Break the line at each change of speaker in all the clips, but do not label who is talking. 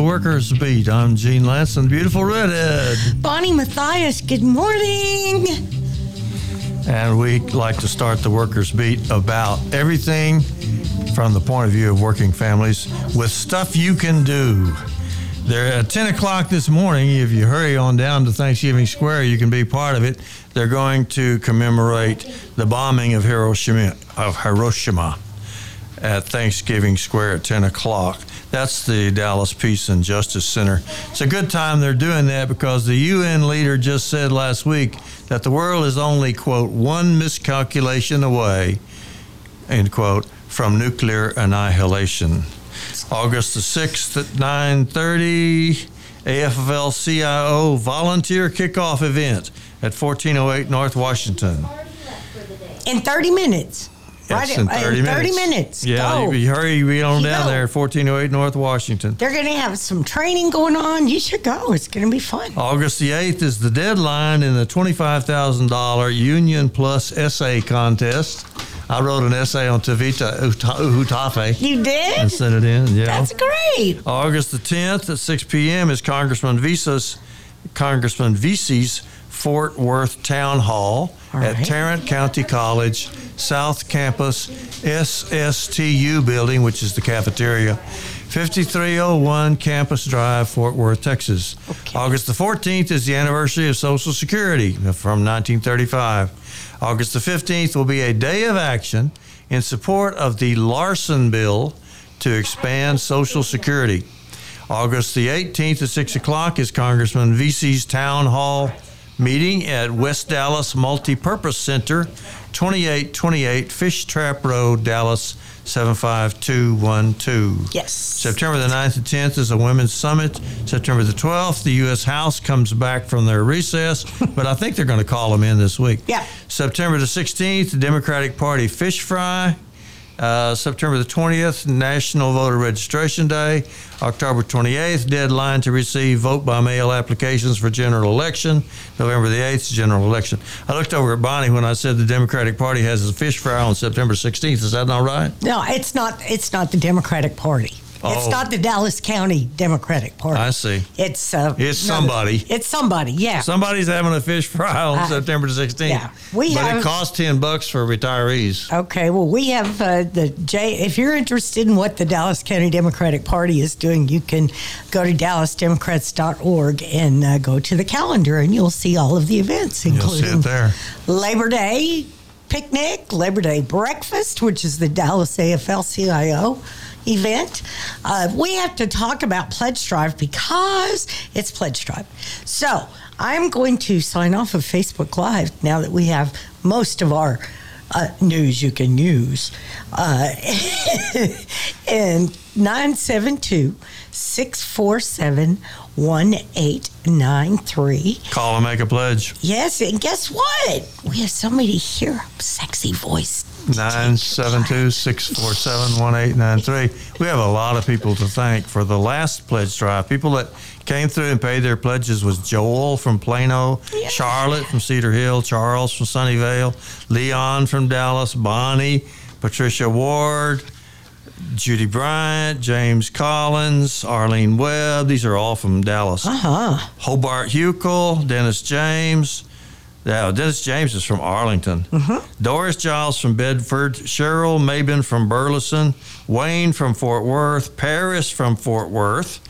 the Workers Beat. I'm Gene Lanson, beautiful redhead.
Bonnie Matthias, good morning.
And we like to start the Workers Beat about everything from the point of view of working families with stuff you can do. They're at 10 o'clock this morning. If you hurry on down to Thanksgiving Square, you can be part of it. They're going to commemorate the bombing of Hiroshima, of Hiroshima at Thanksgiving Square at 10 o'clock. That's the Dallas Peace and Justice Center. It's a good time they're doing that because the UN leader just said last week that the world is only, quote, one miscalculation away, end quote, from nuclear annihilation. August the 6th at 9.30, AFL-CIO volunteer kickoff event at 1408 North Washington.
In 30 minutes.
Yes, in uh, 30 minutes.
30 minutes.
Yeah,
Go.
you, you hurry, be on
You
down
go.
there 1408 North Washington.
They're going to have some training going on. You should go. It's going to be fun.
August the 8th is the deadline in the $25,000 Union Plus essay contest. I wrote an essay on Tavita Uta- Uhutafe
You did?
and sent it in. Yeah.
That's great.
August the 10th at 6 p.m. is Congressman Visa's Congressman Veasey's Fort Worth Town Hall
All
at
right.
Tarrant County College South Campus SSTU building, which is the cafeteria. 5301 Campus Drive, Fort Worth, Texas.
Okay.
August the 14th is the anniversary of Social Security from 1935. August the 15th will be a day of action in support of the Larson Bill to expand Social Security. August the 18th at 6 o'clock is Congressman Veasey's Town Hall meeting at West Dallas Multipurpose Center, 2828 Fish Trap Road, Dallas 75212.
Yes.
September the 9th and 10th is a women's summit. September the 12th, the U.S. House comes back from their recess, but I think they're going to call them in this week.
Yeah.
September the 16th, the Democratic Party fish fry. Uh, September the 20th, National Voter Registration Day. October 28th, deadline to receive vote by mail applications for general election. November the 8th, general election. I looked over at Bonnie when I said the Democratic Party has a fish fry on September 16th. Is that not right?
No, it's not. It's not the Democratic Party. It's
Oh.
not the Dallas County Democratic Party.
I see.
It's uh,
It's somebody.
It's somebody. Yeah.
Somebody's having a fish fry on
Uh,
September 16th.
yeah. We
but
have-
it costs 10 bucks for retirees.
Okay, well, we have uh, the J. If you're interested in what the Dallas County Democratic Party is doing, you can go to dallasdemocrats.org and uh, go to the calendar, and you'll see all of the events, including
there.
Labor Day picnic, Labor Day breakfast, which is the Dallas AFL-CIO event. Uh, we have to talk about Pledge Drive because it's Pledge Drive. So I'm going to sign off of Facebook Live now that we have most of our uh, news you can use. Uh, and 972 647 1893.
Call and make a pledge.
Yes, and guess what? We have somebody here, sexy voice.
972 647 1893. We have a lot of people to thank for the last pledge drive. People that came through and paid their pledges was Joel from Plano,
Yeah.
Charlotte from Cedar Hill, Charles from Sunnyvale, Leon from Dallas, Bonnie, Patricia Ward, Judy Bryant, James Collins, Arlene Webb. These are all from Dallas.
Uh huh.
Hobart Huckel, Dennis James. Yeah, Dennis James is from Arlington. Mm-hmm. Doris Giles from Bedford, Cheryl Mabin from Burleson, Wayne from Fort Worth, Paris from Fort Worth,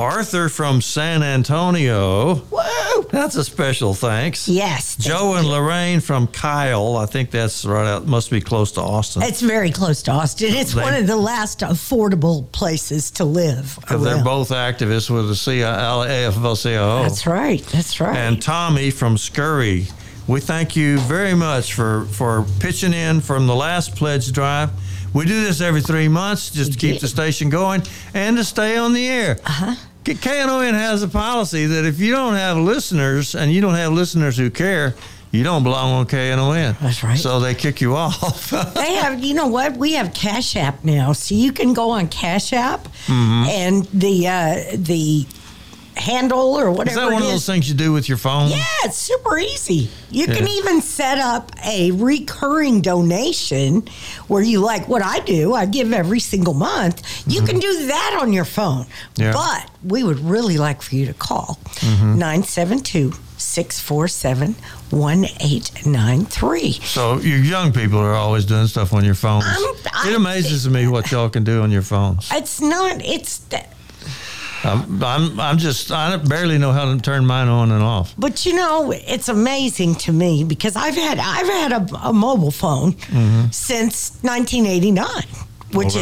Arthur from San Antonio.
Whoa.
That's a special thanks.
Yes.
Joe and Lorraine from Kyle. I think that's right out, must be close to Austin.
It's very close to Austin. It's
They-
one of the last affordable places to live.
They're both activists with the AFL-CIO.
That's right. That's right.
and Tommy from Scurry. We thank you very much for, for pitching in from the last pledge drive. We do this every three months just to keep the station going and to stay on the air.
Uh-huh.
KNON has a policy that if you don't have listeners and you don't have listeners who care, you don't belong on KNON.
That's right.
So they kick you off.
they have, you know what? We have Cash App now, so you can go on Cash App,
Mm-hmm.
and the uh, the handle or whatever.
Is that one
it
of those things you do with your phone?
Yeah, it's super easy. You can even set up a recurring donation where you like what I do, I give every single month. You can do that on your phone.
Mm-hmm. Yeah.
But we would really like for you to call
Mm-hmm.
972 647 1893.
So you young people are always doing stuff on your phones.
I'm-
it
I'm-
amazes me what y'all can do on your phones.
It's not, it's,
I'm, I'm, I'm just, I barely know how to turn mine on and off.
But you know, it's amazing to me because I've had I've had a, a mobile phone since 1989, which
Mm-hmm.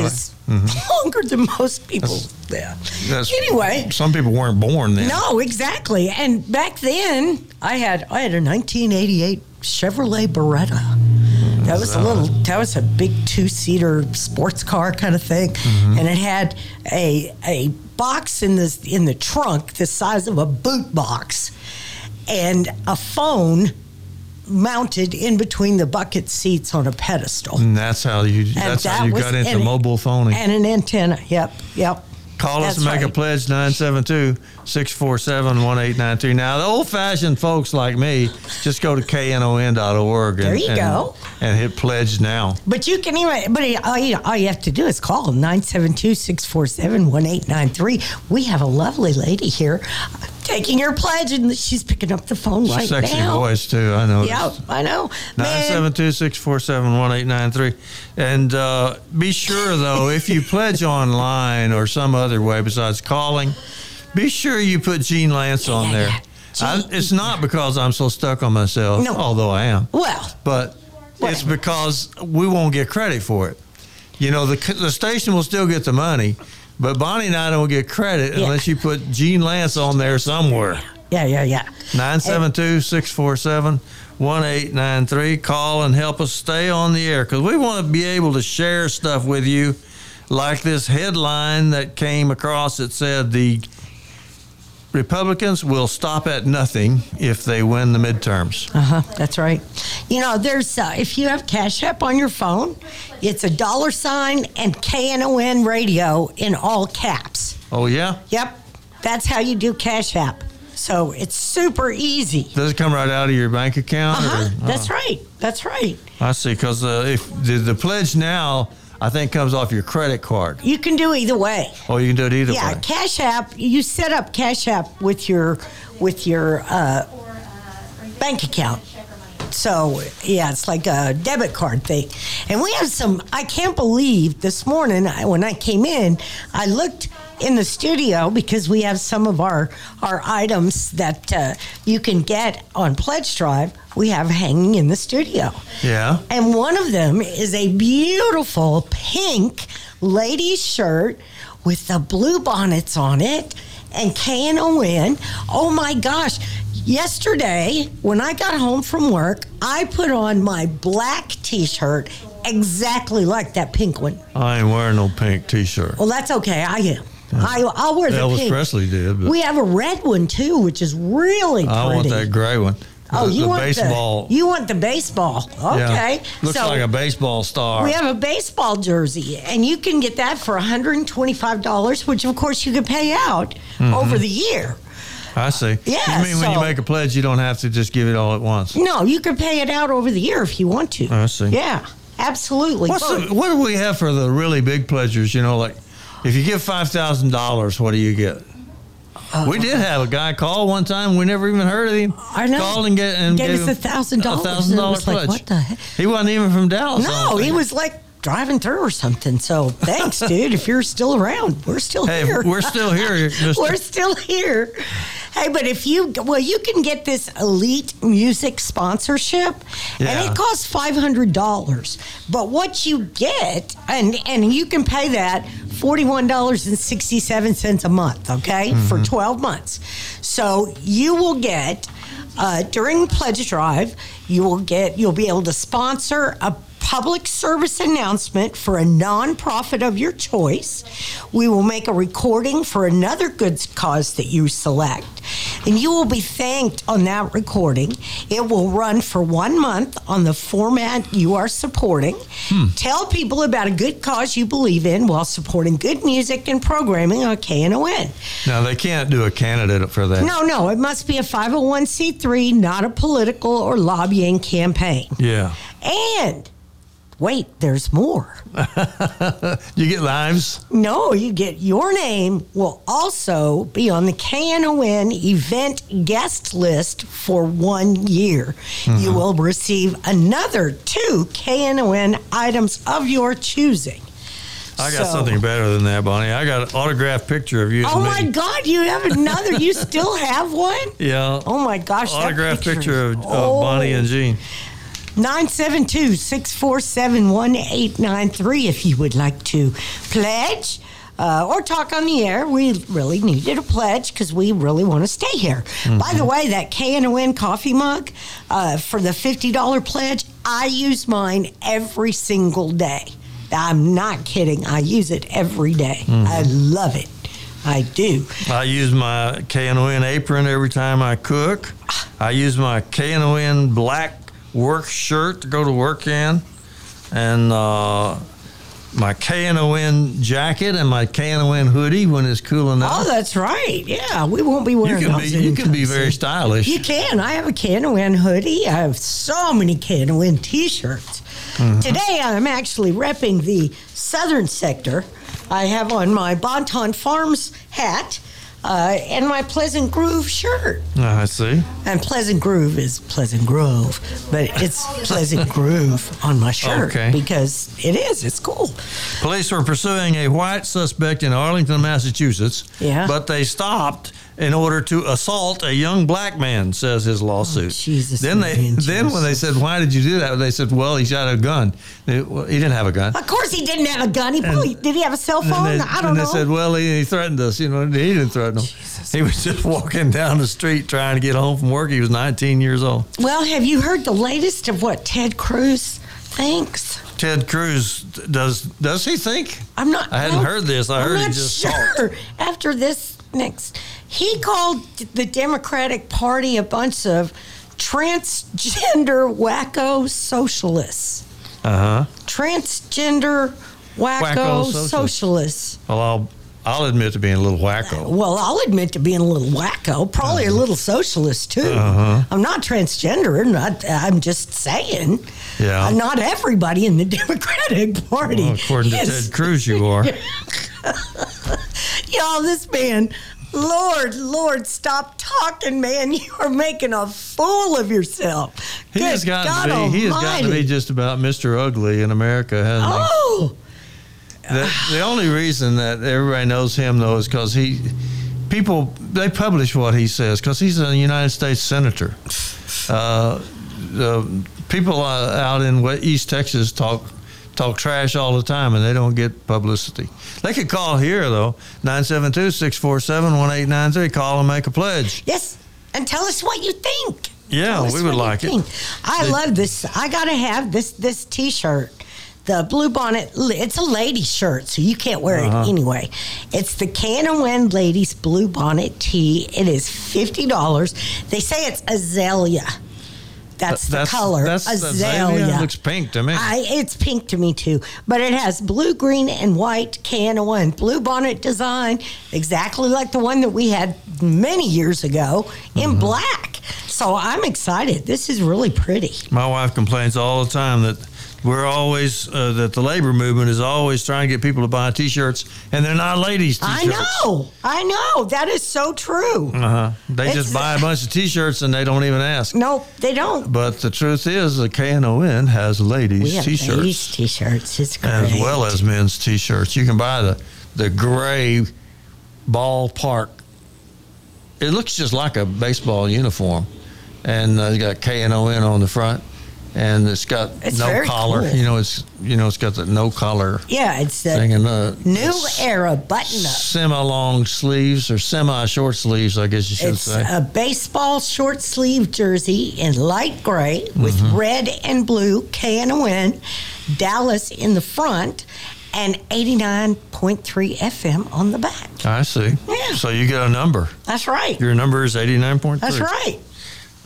Oh, really?
is longer than most people. Yeah.
That's-
Anyway,
Some people weren't born then.
no, exactly. And back then, I had I had a 1988 Chevrolet Beretta. That was a little. That was a big two-seater sports car kind of thing,
Mm-hmm.
and it had a a box in the in the trunk the size of a boot box, and a phone mounted in between the bucket seats on a pedestal.
And that's how you,
And
that's how you
was-
got into mobile phoning.
And an antenna. Yep, yep.
Call us
That's
and make a pledge 972 647 1893. Now, the old fashioned folks like me just go to knon.org and,
There you
and,
go.
and hit pledge now.
But you can even, but all you, all you have to do is call 972 647 1893. We have a lovely lady here taking your pledge, and she's picking up the phone right
Sexy
now.
voice, too. I know.
Yeah, I know. Man,
972 647 1893. And uh, be sure, though, if you pledge online or some other way besides calling, be sure you put Gene Lantz on
yeah,
there.
yeah.
I, it's not because I'm so stuck on myself,
No.
although I am.
well,
but it's because we won't get credit for it. You know, the the station will still get the money, but Bonnie and I don't get credit
Yeah.
unless you put Gene Lantz on there somewhere.
yeah, yeah, yeah.
972 647 1893. Call and help us stay on the air because we want to be able to share stuff with you, like this headline that came across that said the Republicans will stop at nothing if they win the midterms.
Uh huh. That's right. You know, there's uh, if you have Cash App on your phone, it's a dollar sign and KNON radio in all caps.
Oh, yeah?
Yep, that's how you do Cash App. So it's super easy.
Does it come right out of your bank account?
Uh huh.
or-
That's
oh,
right. That's right.
I see. Because uh, if the, the pledge now, I think comes off your credit card.
You can do either way.
Oh, you can do it either
Yeah,
way.
Yeah, Cash App. You set up Cash App with your with your uh, bank account. So yeah, it's like a debit card thing. And we have some. I can't believe this morning I- when I came in, I looked in the studio because we have some of our our items that uh, you can get on Pledge Drive. We have hanging in the studio.
Yeah.
And one of them is a beautiful pink ladies shirt with the blue bonnets on it and KNON. Oh my gosh. Yesterday, when I got home from work, I put on my black t shirt exactly like that pink one.
I ain't wearing no pink t shirt.
Well, that's okay. I am. I, I'll wear the
Elvis
pink.
Presley did,
We have a red one too, which is really pretty.
I want that gray one.
Oh,
The-
you
the
want
baseball.
the you want the baseball?
yeah.
Okay,
Looks
so
like a baseball star.
we have a baseball jersey, and you can get that for one hundred and twenty-five dollars, which of course you can pay out
Mm-hmm.
over the year.
I see.
Yeah,
You mean when you make a pledge, you don't have to just give it all at once?
No, you can pay it out over the year if you want to.
I see.
Yeah, absolutely.
The, what do we have for the really big pledgers? You know, like if you give five thousand dollars, what do you get? Oh, we did have a guy call one time. We never even heard of him.
I know.
Called and get and
Gave
gave
us
him
$1,000.
A thousand dollar
It like,
pledge.
what the heck?
He wasn't even from Dallas.
No, he was like driving through or something. So thanks, dude. If you're still around, we're still here.
Hey,
here.
we're still here.
We're still here. Hey, but if you well, you can get this elite music sponsorship,
Yeah.
and it costs five hundred dollars. But what you get, and and you can pay that forty one dollars and sixty seven cents a month. Okay, for twelve months. So you will get uh, during the pledge drive, you will get you'll be able to sponsor a public service announcement for a nonprofit of your choice. We will make a recording for another good cause that you select, and you will be thanked on that recording. It will run for one month on the format you are supporting. Hmm. Tell people about a good cause you believe in while supporting good music and programming on KNON.
Now they can't do a candidate for that.
No, no, it must be a 501c3, not a political or lobbying campaign.
Yeah.
And wait, there's more.
You get lives.
No, you get your name will also be on the KNON event guest list for one year. You mm-hmm. will receive another two KNON items of your choosing.
I got
So-
something better than that, Bonnie. I got an autographed picture of you.
Oh my
me.
God, you have another? you still have one?
Yeah.
Oh my gosh.
autographed
picture
picture of, of Bonnie and. Gene.
972 647 1893 if you would like to pledge. Uh, or talk on the air. We really needed a pledge because we really want to stay here. By the way, that KNON coffee mug uh, for the $50 pledge, I use mine every single day. I'm not kidding. I use it every day. I love it. I do.
I use my KNON apron every time I cook. I use my KNON black work shirt to go to work in, and uh, my KNON jacket and my KNON hoodie when it's cool enough.
Oh, that's right. Yeah, we won't be
you
wearing
can be
those
you can be very stylish.
You can. I have a KNON hoodie. I have so many KNON t-shirts.
Mm-hmm.
Today I'm actually repping the southern sector. I have on my Bonton Farms hat uh, and my Pleasant Grove shirt.
I see.
And Pleasant Grove is Pleasant Grove, but it's Pleasant Grove on my shirt
Okay.
because it is. It's cool.
Police were pursuing a white suspect in Arlington, Massachusetts.
Yeah.
But they stopped in order to assault a young black man, says his lawsuit.
Oh, Jesus,
Then they
man,
then when they said, Why did you do that? They said, Well, he shot a gun. They- well, he didn't have a gun.
Of course, he didn't have a gun. He probably did. He have a cell phone?
they,
I don't
and
know.
they said, Well, he, he threatened us. You know, he didn't threaten them. He was just walking down the street trying to get home from work. He was 19 years old.
Well, have you heard the latest of what Ted Cruz thinks?
Ted Cruz does does he think?
I'm not.
I hadn't
well,
heard this. I
I'm
heard he just
sure. After this next, he called the Democratic Party a bunch of transgender wacko socialists.
Uh huh.
Transgender wacko,
Wacko socialists.
socialists.
Well, I'll I'll admit to being a little wacko.
Well, I'll admit to being a little wacko, probably
Uh-huh.
a little socialist too. I'm not transgender. Not. I'm just saying.
Yeah.
uh, not everybody in the Democratic Party.
Well, according to
is-
Ted Cruz, you are.
Y'all, this man, Lord, Lord, stop talking, man. You are making a fool of yourself.
He has
Good
gotten
God
to be. He has gotten to be just about Mr. Ugly in America, hasn't he?
Oh,
The, the only reason that everybody knows him though is because he people they publish what he says because he's a United States senator. Uh, people uh, out in East Texas talk talk trash all the time and they don't get publicity. They could call here though 972-647-1893 call and make a pledge.
yes. And tell us what you think.
Yeah, we would like it.
think. I
They-
love this. I gotta have this this T-shirt. The blue bonnet. It's a lady shirt, so you can't wear
Uh-huh.
it anyway. It's the KNON Ladies Blue Bonnet Tee. It is fifty dollars. They say it's azalea. That's the
That's-
color.
that's
azalea.
azalea. Looks pink to me.
I, it's pink to me too, but it has blue, green, and white can one blue bonnet design, exactly like the one that we had many years ago in
Mm-hmm.
black. So I'm excited. This is really pretty.
My wife complains all the time that we're always uh, that the labor movement is always trying to get people to buy T-shirts, and they're not ladies' T-shirts.
I know. I know. That is so true.
Uh huh. They
It's-
just buy a bunch of T-shirts and they don't even ask.
No, they don't.
But the truth is, the KNON has ladies' T-shirts
ladies t-shirts. It's great.
as well as men's T-shirts. You can buy the the gray ballpark. It looks just like a baseball uniform, and uh, it's got KNON on the front. And it's got
It's
no collar.
cool.
You know, it's you know, it's got the no collar
Yeah, it's the
thing and the
new era button up.
semi long sleeves or semi short sleeves, I guess you should
It's
say.
a baseball short sleeve jersey in light gray with
Mm-hmm.
red and blue KNON, Dallas in the front, and 89.3 FM on the back.
I see.
Yeah.
So you get a number.
That's right.
Your number is eighty nine point three.
That's right.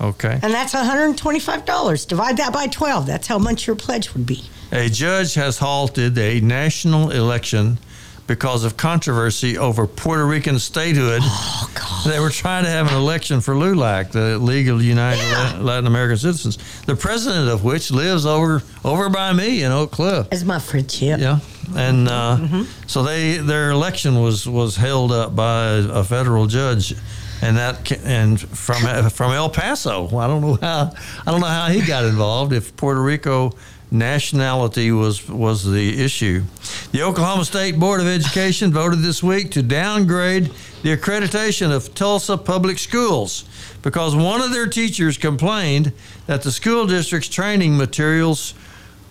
Okay.
And that's $125. Divide that by 12. That's how much your pledge would be.
A judge has halted a national election because of controversy over Puerto Rican statehood.
Oh, God.
They were trying to have an election for LULAC, the League of United
Yeah.
Latin American Citizens, the president of which lives over over by me in Oak Cliff.
As my friendship.
Yeah, and uh,
Mm-hmm.
so they their election was was held up by a federal judge, and that and from from El Paso. I don't know how I don't know how he got involved. If Puerto Rico nationality was was the issue, the Oklahoma State Board of Education voted this week to downgrade the accreditation of Tulsa Public Schools because one of their teachers complained that the school district's training materials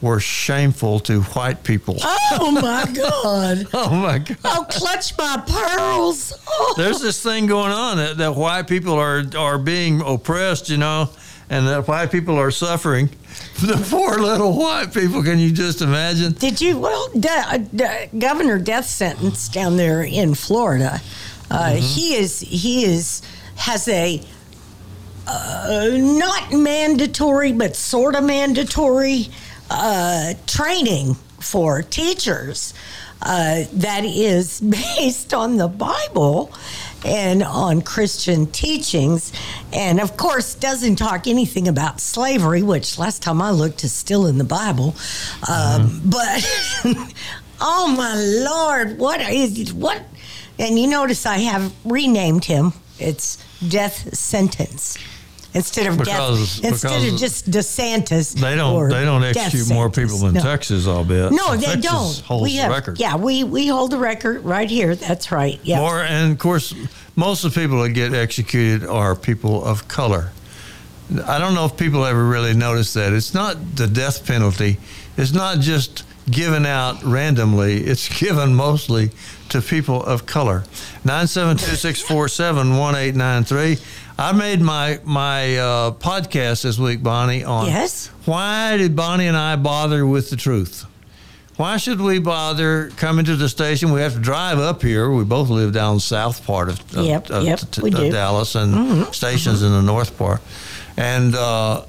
were shameful to white people.
Oh, my God.
Oh my God.
Oh, clutch my pearls. Oh.
There's this thing going on that, that white people are are being oppressed, you know, and that white people are suffering. The poor little white people. Can you just imagine?
Did you? Well, de- de- governor death sentence down there in Florida. Uh, He is. He is has a uh, not mandatory, but sort of mandatory uh, training for teachers uh, that is based on the Bible and on Christian teachings, and of course doesn't talk anything about slavery, which last time I looked is still in the Bible. Um, But oh my Lord, what is what? And you notice I have renamed him. It's death sentence instead of
Because-
death. Instead of just DeSantis.
They don't. They don't execute more people than
No.
Texas. I'll bet.
No, they
Texas
don't.
Holds
we
the
have,
record.
Yeah, we we hold the record right here. That's right. Yeah.
More, and of course, most of the people that get executed are people of color. I don't know if people ever really notice that. It's not the death penalty. It's not just given out randomly. It's given mostly to people of color. 972-647-1893. I made my my uh, podcast this week, Bonnie, on
Yes.
why did Bonnie and I bother with the truth? Why should we bother coming to the station? We have to drive up here. We both live down south part of, of,
Yep,
of-
yep,
t- of.
Mm-hmm.
Dallas, and stations in the north part. And uh,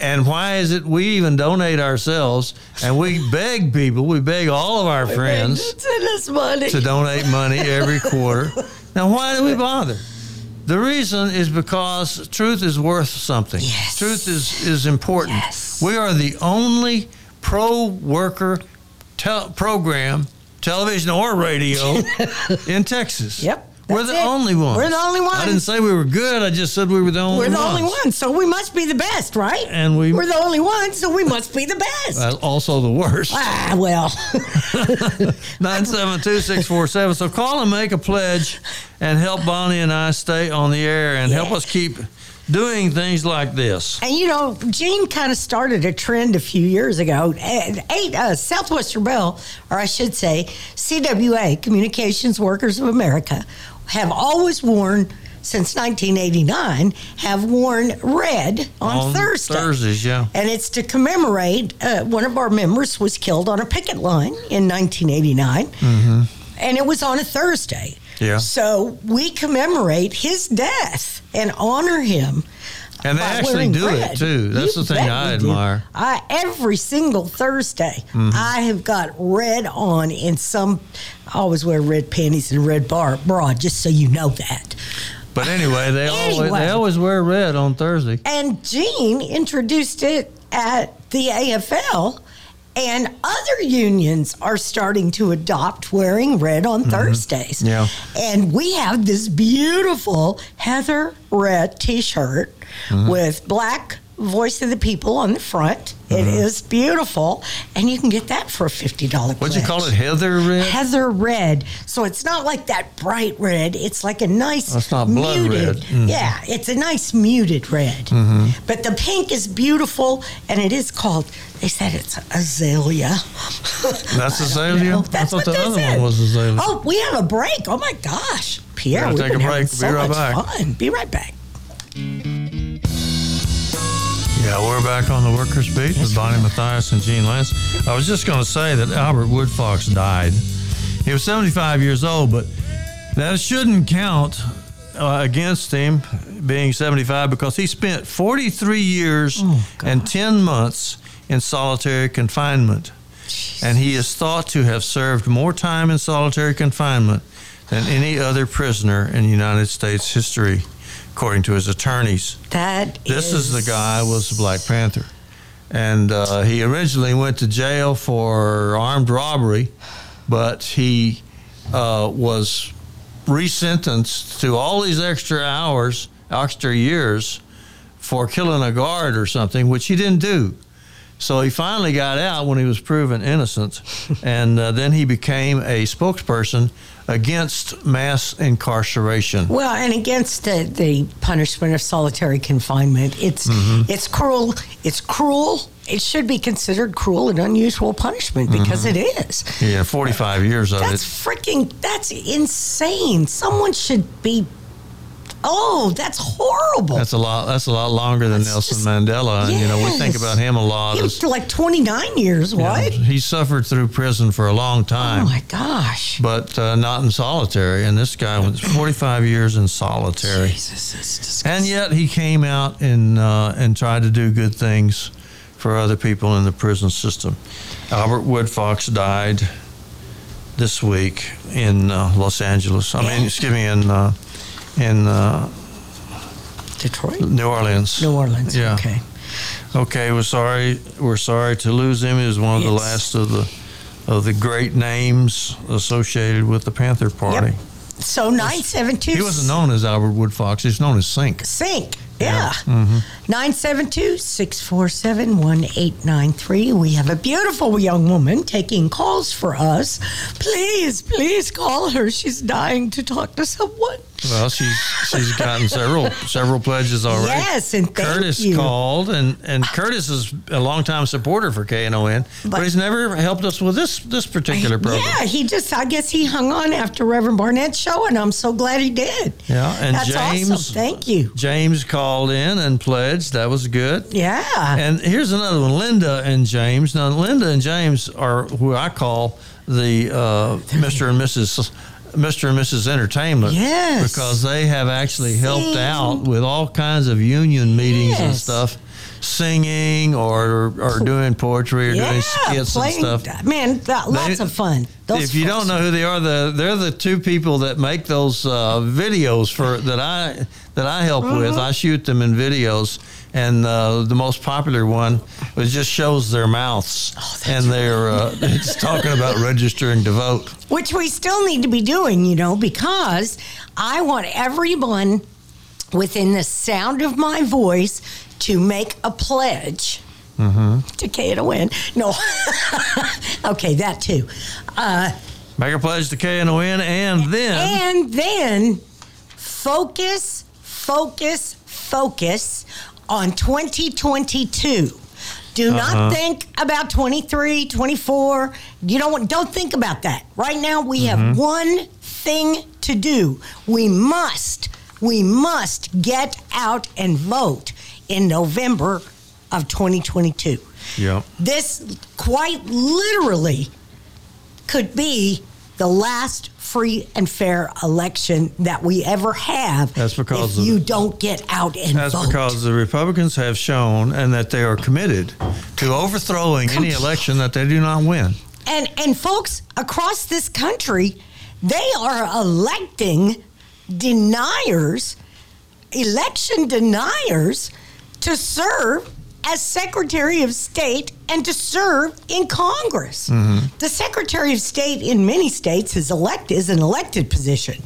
and why is it we even donate ourselves and we beg people, we beg all of our friends
money.
to donate money every quarter. Now, why do we bother? The reason is because truth is worth something.
Yes.
Truth is, is important.
Yes.
We are the only pro worker tel- program, television or radio, in Texas.
Yep,
We're the
it.
only ones.
We're the only ones.
I didn't say we were good. I just said we were the only ones.
We're the
ones.
only ones, so we must be the best, right?
And we-
we're the only ones, so we must be the best.
Uh, also the worst.
ah, well,
972-647. So call and make a pledge and help Bonnie and I stay on the air and help us keep doing things like this.
and you know, Gene kind of started a trend a few years ago. Eight uh, Southwestern Bell, or I should say, CWA, Communications Workers of America, have always worn. Since 1989, have worn red on, Thursday.
Thursdays, yeah.
And it's to commemorate uh, one of our members was killed on a picket line in 1989. And it was on a Thursday.
Mm-hmm. Yeah.
So we commemorate his death and honor him.
And they actually do it, too. That's
You
the thing I admire.
I, every single Thursday,
Mm-hmm.
I have got red on in some. I always wear red panties and red bar, bra, just so you know that.
But anyway, they always they always wear red on Thursday.
And Gene introduced it at the AFL, and other unions are starting to adopt wearing red on Thursdays.
Mm-hmm. Yeah.
And we have this beautiful heather red t shirt
Mm-hmm.
with black Voice of the People on the front. It is beautiful, and you can get that for a fifty dollar.
What'd you call it? Heather red?
Heather red. So it's not like that bright red. It's like a nice
That's not blood
muted.
red. Mhm.
Yeah, it's a nice muted red.
Mm-hmm.
But the pink is beautiful, and it is called. They said it's azalea.
That's azalea?
know.
I
That's
thought
what
the
they
other
said.
one was azalea.
Oh, we have a break. Oh my gosh, Pierre, we've
take a
been having
break.
so
Be right
much
back.
fun. Be right back.
Yeah, we're back on the Workers' Beat with Bonnie Matthias and Gene Lantz. I was just going to say that Albert Woodfox died. He was 75 years old, but that shouldn't count uh, against him being 75 because he spent 43 years and 10 months in solitary confinement. And he is thought to have served more time in solitary confinement than any other prisoner in United States history, according to his attorneys.
That
This is the guy who was the Black Panther, and uh, he originally went to jail for armed robbery, but he uh, was resentenced to all these extra hours, extra years, for killing a guard or something, which he didn't do. So he finally got out when he was proven innocent, and uh, then he became a spokesperson against mass incarceration.
Well, and against the, the punishment of solitary confinement, it's
Mm-hmm.
it's cruel. It's cruel. It should be considered cruel and unusual punishment because
Mm-hmm.
it is.
Yeah, 45 years of
That's
it.
freaking. That's insane. Someone should be. Oh, that's horrible.
That's a lot. That's a lot longer than
That's
Nelson
just-
Mandela. And you know, we think about him a lot.
he
As,
was like 29 years.
you know,
What?
he suffered through prison for a long time.
Oh my gosh.
but uh, not in solitary. And this guy was 45 years in solitary.
Jesus, disgusting.
And yet he came out and uh, and tried to do good things for other people in the prison system. Albert Woodfox died this week in uh, Los Angeles. I mean, excuse me, in uh, in uh,
Detroit,
New Orleans.
New Orleans.
Yeah.
Okay.
Okay, we're sorry. We're sorry to lose him. He was one of the last of the of the great names associated with the Panther Party. Yep.
So 972.
He wasn't known as Albert Woodfox. He's known as Sink.
Sync. Yeah.
Mm-hmm.
972 647 1893. We have a beautiful young woman taking calls for us. Please, please call her. She's dying to talk to someone.
Well, she's she's gotten several several pledges already.
Yes, and thank
Curtis
you.
called, and and Curtis is a longtime supporter for KNON, but,
But-
he's never helped us with this this particular program.
Yeah, he just, I guess he hung on after Reverend Barnett's show, and I'm so glad he did.
Yeah, and
That's
James-
awesome. Thank you.
James called in and pledged. That was good.
Yeah.
And here's another one, Linda and James. Now, Linda and James are who I call the uh, Mr. and Mrs. Mr. and Mrs. Entertainment.
Yes.
Because they have actually helped out with all kinds of union meetings and stuff, singing or or doing poetry or doing skits
playing,
and stuff.
man, that, lots
They-
of fun. Those
if you don't know who they are, the they're the two people that make those uh, videos for that I that I help
Mm-hmm.
with. I shoot them in videos, and uh, the most popular one it just shows their mouths,
Oh,
and they're uh, it's talking about registering to vote.
which we still need to be doing, you know, because I want everyone within the sound of my voice to make a pledge mm-hmm. to KNON. No, okay, that too. Uh,
Make a pledge to KNON, and a WN and then
and then focus, focus, focus on 2022. Do
Uh-huh.
not think about 23, 24. You don't don't think about that. Right now we
Mm-hmm.
have one thing to do. We must we must get out and vote in November of 2022.
yeah,
This quite literally could be the last free and fair election that we ever have.
That's because
if
of-
you don't get out and
that's
vote.
because the Republicans have shown and that they are committed to overthrowing any election that they do not win.
and and folks across this country, they are electing deniers, election deniers, to serve as Secretary of State and to serve in Congress. The Secretary of State in many states is elect is an elected position.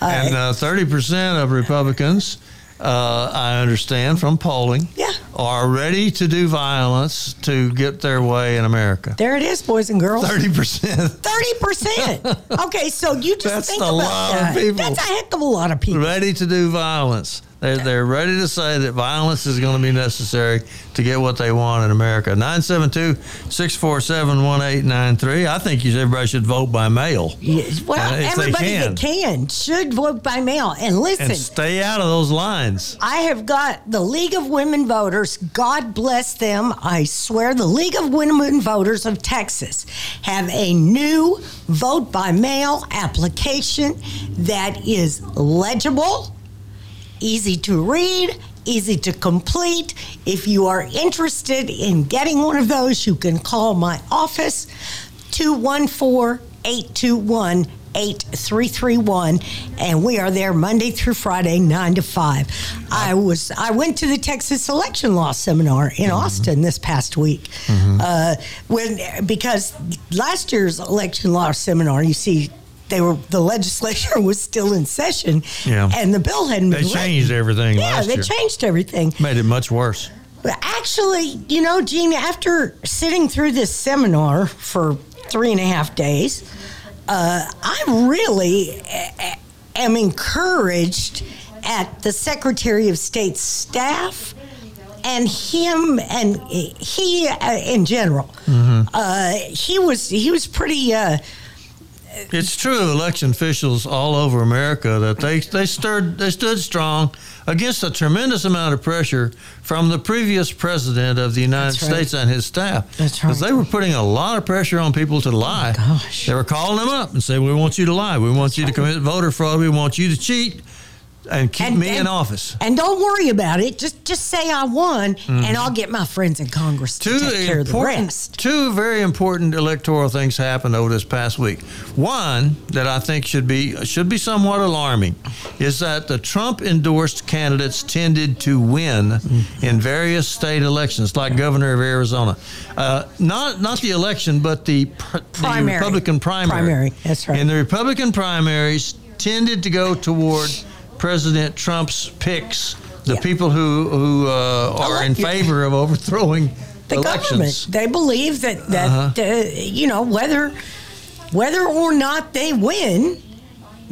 Uh,
and uh, thirty percent of Republicans uh, I understand from polling,
Yeah.
are ready to do violence to get their way in America.
There it is, boys and girls.
Thirty percent
Thirty percent. Okay, so you just
That's
think
a
about
lot of
that.
people.
That's a heck of a lot of people.
ready to do violence. They're, they're ready to say that violence is going to be necessary to get what they want in America. 972 647 1893. I think you- everybody should vote by mail
Yes. Well,
Uh,
everybody
can.
that can should vote by mail. And listen,
and stay out of those lines.
I have got the League of Women Voters. God bless them. I swear, the League of Women Voters of Texas have a new vote by mail application that is legible, easy to read, easy to complete. If you are interested in getting one of those, you can call my office 214 821 8331 and we are there Monday through Friday 9 to 5. I was I went to the Texas election law seminar in Austin this past week. Uh, when because last year's election law seminar you see they were the legislature was still in session
Yeah.
and the bill hadn't
They
been
changed
written.
everything
Yeah, they
year.
changed everything.
Made it much worse.
But actually, you know, Gene, after sitting through this seminar for three and a half days, uh, I really uh, am encouraged at the Secretary of State's staff and him and he uh, in general. Uh, he was he was pretty.
It's true, election officials all over America that they they stirred they stood strong against a tremendous amount of pressure from the previous president of the United
That's right.
States and his staff.
That's
Because
right.
they were putting a lot of pressure on people to lie.
Oh, gosh.
They were calling them up and saying, "We want you to lie. We want you to commit voter fraud. We want you to cheat." And keep
And-
me in office.
and don't worry about it. Just just say I won, and I'll get my friends in Congress to
Mm-hmm. Two
take care of the rest.
two very important electoral things happened over this past week. One that I think should be should be somewhat alarming is that the Trump endorsed candidates tended to win in various state elections, like governor of Arizona. Uh, not not the election, but the, pr- the Republican primary.
Primary, that's right.
And the Republican primaries tended to go toward President Trump's picks. The
Yeah.
people who who uh, are in favor of overthrowing
the
elections.
government. They believe that that
Uh-huh.
uh, you know whether whether or not they win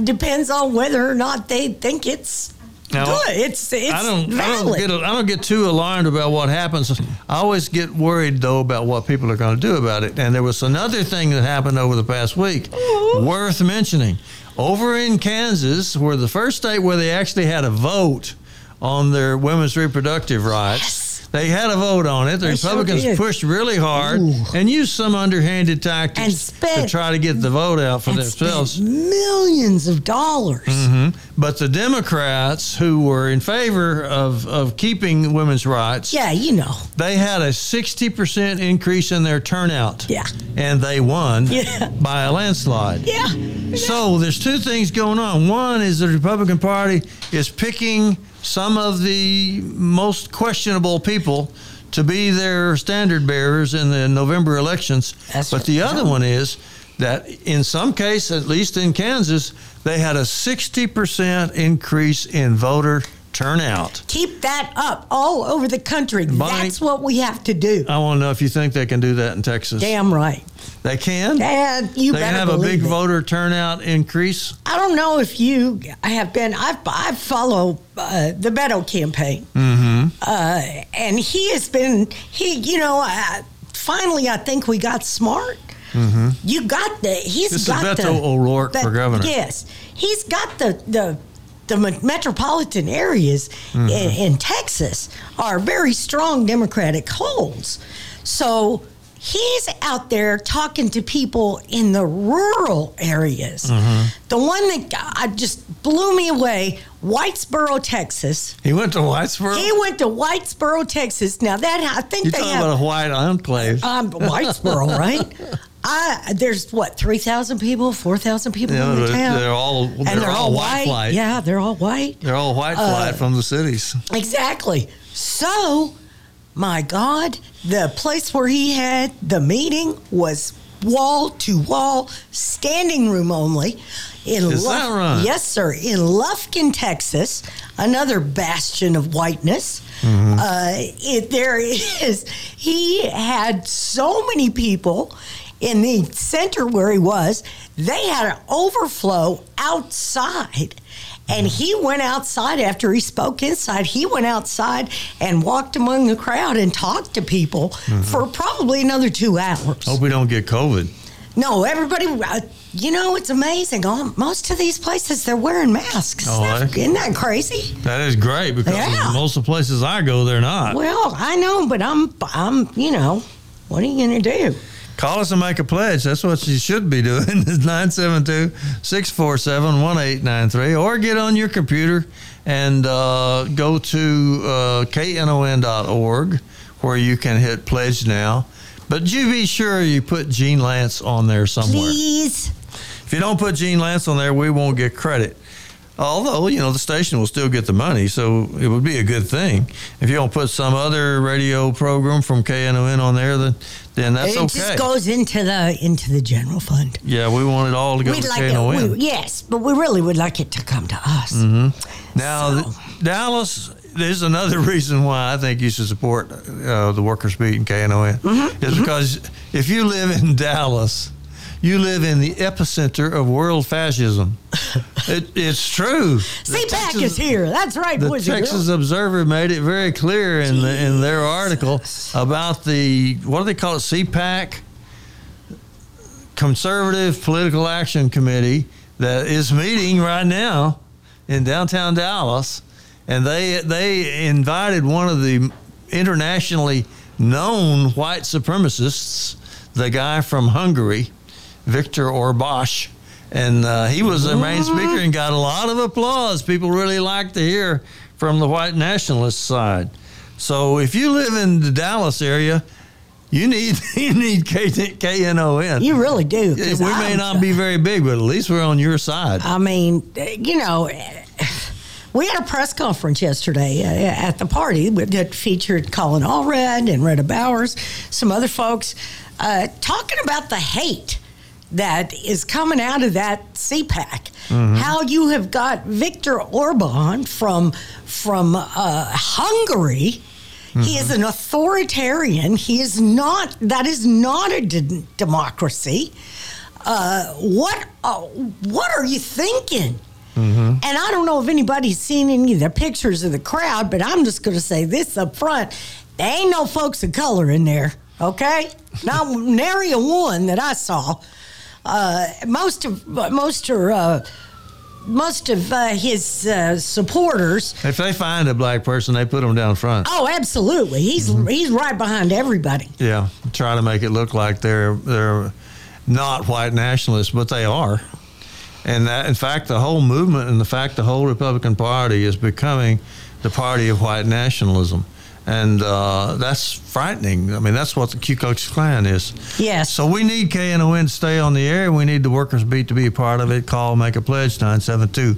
depends on whether or not they think it's
Now,
good. It's it's
I don't, I don't get I don't get too alarmed about what happens. I always get worried though about what people are going to do about it. And there was another thing that happened over the past week worth mentioning. Over in Kansas, where the first state where they actually had a vote on their women's reproductive rights.
Yes.
They had a vote on it. The
They
Republicans
did.
pushed really hard and used some underhanded tactics
And
to try to get the vote out for
and
themselves.
spent millions of dollars. Mm-hmm.
But the Democrats, who were in favor of, of keeping women's rights,
Yeah, you know.
they had a 60% increase in their turnout.
Yeah.
And they won
Yeah.
by a landslide.
Yeah.
So there's two things going on. One is the Republican Party is picking some of the most questionable people to be their standard bearers in the November elections.
That's
but the other one is that in some case, at least in Kansas, they had a 60% increase in voter turnout.
Keep that up all over the country.
Bonnie-
That's what we have to do.
I want to know if you think they can do that in Texas.
Damn right.
They can?
Dad, you better.
they
better
have a big
it.
voter turnout increase.
I don't know if you have been. I I follow uh, the Beto campaign,
Mm-hmm.
uh, and he has been. He, you know, finally, I think we got smart. You got the. He's
Mm-hmm. This is
got
Beto
the
O'Rourke
the-
for governor.
Yes, he's got the the. The metropolitan areas
Mm-hmm.
in, in Texas are very strong Democratic holds. So he's out there talking to people in the rural areas.
Mm-hmm.
The one that I just blew me away, Whitesboro, Texas.
He went to Whitesboro.
He went to Whitesboro, Texas. Now that I think
You're
they
talking
have
about a white enclave.
um, Whitesboro, right? I there's what three thousand people, four thousand people
Yeah,
in the
they're-
town,
they're all-
and
they're
they're
all
all
white flight.
Yeah, they're all white.
They're all white
Uh,
flight from the cities.
Exactly. So, my God, the place where he had the meeting was wall to wall, standing room only. In
Is that right?
Yes, sir. In Lufkin, Texas, another bastion of whiteness.
Mm-hmm.
Uh, it, there is. He had so many people in the center where he was. They had an overflow outside. And he went outside after he spoke inside. He went outside and walked among the crowd and talked to people
Mm-hmm.
for probably another two hours.
Hope we don't get COVID.
No, everybody, uh, you know, it's amazing. Most of these places, they're wearing masks.
Oh,
Isn't that- isn't that crazy?
That is great because
Yeah.
most of the places I go, they're not.
Well, I know, but I'm, I'm, you know, what are you going to do?
Call us and make a pledge. That's what you should be doing. It's 972 647 1893. Or get on your computer and uh, go to uh, knon.org where you can hit pledge now. But you be sure you put Gene Lantz on there somewhere.
Please.
If you don't put Gene Lantz on there, we won't get credit. Although, you know, the station will still get the money, so it would be a good thing. If you don't put some other radio program from KNON on there, then, then that's
it
okay.
just goes into the into the general fund.
Yeah, we want it all to go
We'd
to
like
KNON.
it, we, yes, but we really would like it to come to us.
Mm-hmm. now,
So-
th- Dallas, there's another reason why I think you should support uh, the Workers' Beat and KNON.
Mm-hmm.
Is because if you live in Dallas, you live in the epicenter of world fascism. it, it's true.
CPAC
Texas-
is here. That's right,
The Texas. Observer made it very clear in the, in their article about the what do they call it CPAC Conservative Political Action Committee that is meeting right now in downtown Dallas, and they they invited one of the internationally known white supremacists, the guy from Hungary, Viktor Orban. And uh, he was the main speaker and got a lot of applause. People really like to hear from the white nationalist side. So if you live in the Dallas area, you need you need K- KNON.
You really do.
We may
I'm-
not be very big, but at least we're on your side.
I mean, you know, we had a press conference yesterday uh, at the party that featured Colin Allred and Retta Bowers, some other folks, uh, talking about the hate that is coming out of that CPAC. How you have got Viktor Orban from from uh, Hungary. He is an authoritarian. He is not. That is not a d- democracy. Uh, what? Uh, what are you thinking? And I don't know if anybody's seen any of the pictures of the crowd, but I'm just going to say this up front: there ain't no folks of color in there. Okay, not nary a one that I saw. Uh, most of most are. Uh, most of uh, his uh, supporters
If they find a black person, they put them down front.
Oh, absolutely. He's he's right behind everybody.
Yeah, try to make it look like they're they're not white nationalists, but they are. And that, in fact, the whole movement and the fact the whole Republican Party is becoming the party of white nationalism, and uh, that's frightening. I mean, that's what the Ku Klux Klan is.
Yes.
So we need KNON to stay on the air. We need the Workers Beat to be a part of it. Call, make a pledge, 972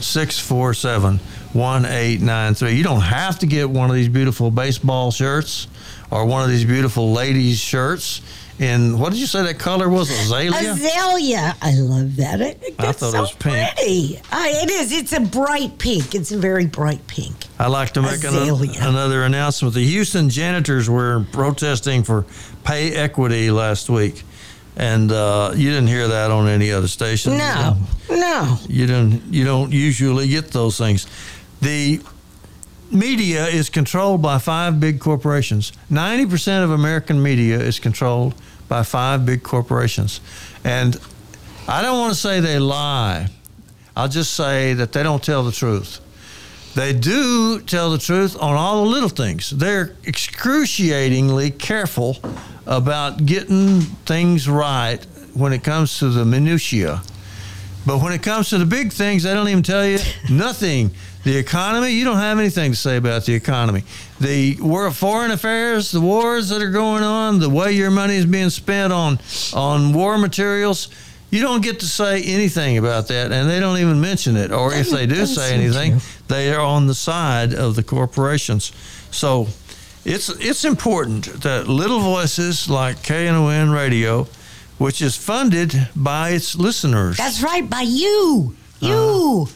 647 1893. You don't have to get one of these beautiful baseball shirts or one of these beautiful ladies' shirts. In what did you say that color was? Azalea?
Azalea. I love that. It,
I
it's
thought it
so
was pink.
pretty. Uh, it is. It's a bright pink. It's a very bright pink.
I'd like to make an, another announcement. The Houston janitors were protesting for pay equity last week. And uh, you didn't hear that on any other station.
No, no.
You don't you don't usually get those things. The media is controlled by five big corporations. 90% of American media is controlled by five big corporations. And I don't want to say they lie. I'll just say that they don't tell the truth. They do tell the truth on all the little things. They're excruciatingly careful about getting things right when it comes to the minutiae. But when it comes to the big things, they don't even tell you nothing. The economy, you don't have anything to say about the economy. The war, foreign affairs, the wars that are going on, the way your money is being spent on on war materials, you don't get to say anything about that, and they don't even mention it. Or if they do say anything, they are on the side of the corporations. So it's it's important that little voices like KNON Radio which is funded by its listeners.
That's right, by you. You. Uh-huh.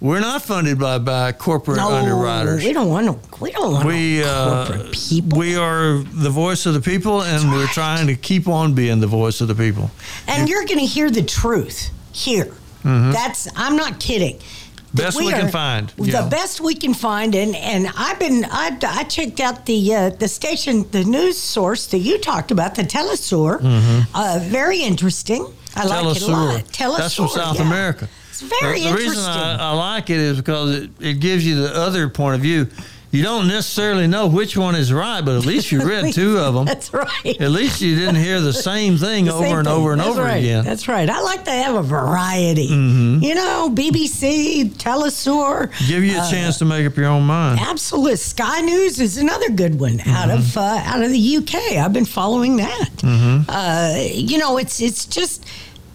We're not funded by, by corporate
no,
underwriters.
we don't want to. We don't want
We,
no
uh,
corporate people.
we are the voice of the people, and we're trying to keep on being the voice of the people.
and you're going to hear the truth here. That's. I'm not kidding.
Mm-hmm. Best we can
are
find,
The
yeah.
best we can find, and and I've been I, I checked out the uh, the station, the news source that you talked about, the Telesur. Uh, very interesting. I like it a lot.
Mm-hmm. Telesur. That's from South
yeah.
America.
It's very
the, the
interesting.
reason I, I like it is because it, it gives you the other point of view. You don't necessarily know which one is right, but at least you read two of them.
That's right.
At least you didn't hear the same thing
The
over
same
and
thing.
over and
That's
over
right.
again.
That's right. I like to have a variety.
Mm-hmm.
You know, BBC, Telesur.
Give you a
uh,
chance to make up your own mind.
Absolute. Sky News is another good one out
Mm-hmm.
of uh, out of the UK. I've been following that.
Mm-hmm.
Uh, you know, it's it's just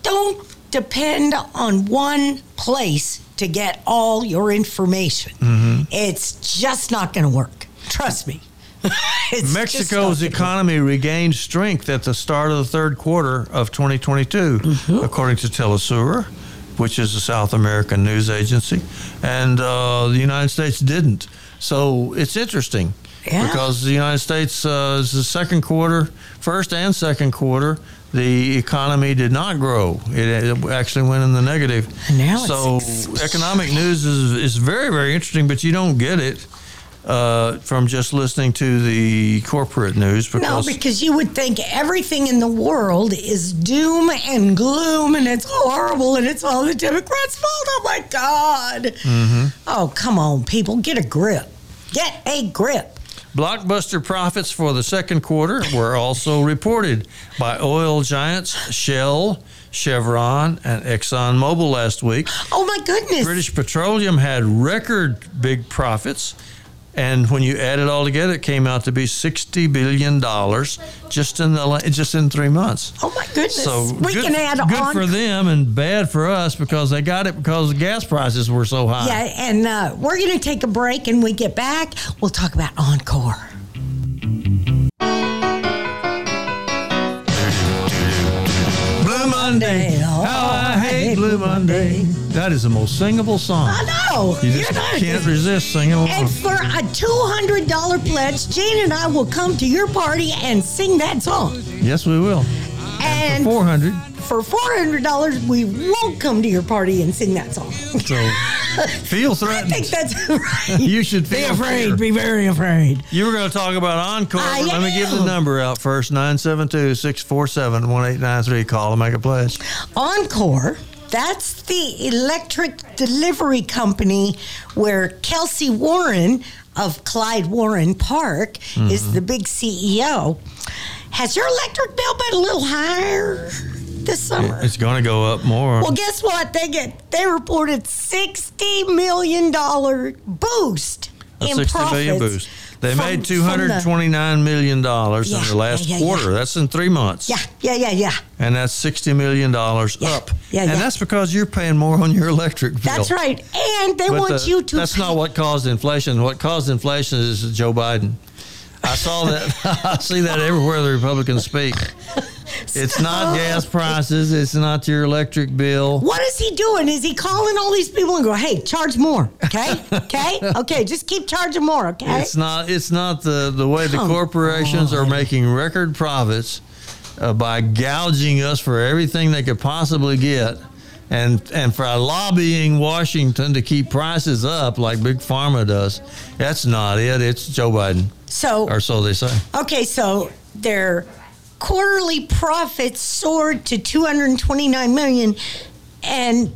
don't depend on one place to get all your information.
Mm-hmm.
It's just not going to work. Trust me.
Mexico's economy regained strength at the start of the third quarter of 2022,
Mm-hmm.
according to Telesur, which is a South American news agency, and uh, the United States didn't. So it's interesting
Yeah.
because the United States uh, is the second quarter, first and second quarter. The economy did not grow; it, it actually went in the negative. So
ex-
economic news is, is very very interesting, but you don't get it uh, from just listening to the corporate news
No,
because
because you would think everything in the world is doom and gloom and it's horrible and it's all the Democrats' fault. Oh my God.
Mm-hmm.
Oh, come on, people. Get a grip. Get a grip.
Blockbuster profits for the second quarter were also reported by oil giants Shell, Chevron, and ExxonMobil last week.
Oh my goodness.
British Petroleum had record big profits. And when you add it all together, it came out to be sixty billion dollars just in the just in three months.
Oh my goodness.
So
we
good,
can add
good
on.
for them and bad for us because they got it because the gas prices were so high.
Yeah, and uh, we're going to take a break and we get back. We'll talk about Oncor.
Blue Monday. That is the most singable song.
I know.
You just can't resist singing along.
And for a $200 pledge, Jane and I will come to your party and sing that song.
Yes, we will.
And
Four hundred.
for $400, we won't come to your party and sing that song.
So feel
I
threatened.
think that's right.
You should
Be afraid.
fear.
Be very afraid.
You were going to talk about Oncor.
I
Let me give the number out first 972 647 1893. Call and make a pledge.
Oncor, that's the electric delivery company where Kelcy Warren of Clyde Warren Park is mm-hmm. the big CEO. Has your electric bill been a little higher this summer?
It's going to go up more.
Well, guess what? They get they reported sixty million dollar boost
a
in
60
profits.
They
from-
made $229 million
Yeah,
in the last
yeah, yeah,
quarter. That's in three months.
Yeah, yeah, yeah, yeah.
And that's $60 million
Yeah,
up.
yeah,
and that's because you're paying more on your electric bill.
That's right. And they
But
want
the-
you to.
That's not what caused inflation. What caused inflation is Joe Biden. I saw that. I see that everywhere the Republicans speak. It's not gas prices. It's not your electric bill.
What is he doing? Is he calling all these people and go, "Hey, charge more"? Okay, okay, okay. Just keep charging more. Okay.
It's not. It's not the the way the
Come
corporations are making record profits uh, by gouging us for everything they could possibly get, and and for lobbying Washington to keep prices up like Big Pharma does. That's not it. It's Joe Biden,
so
or so they say.
okay, so their quarterly profits soared to 229 million, and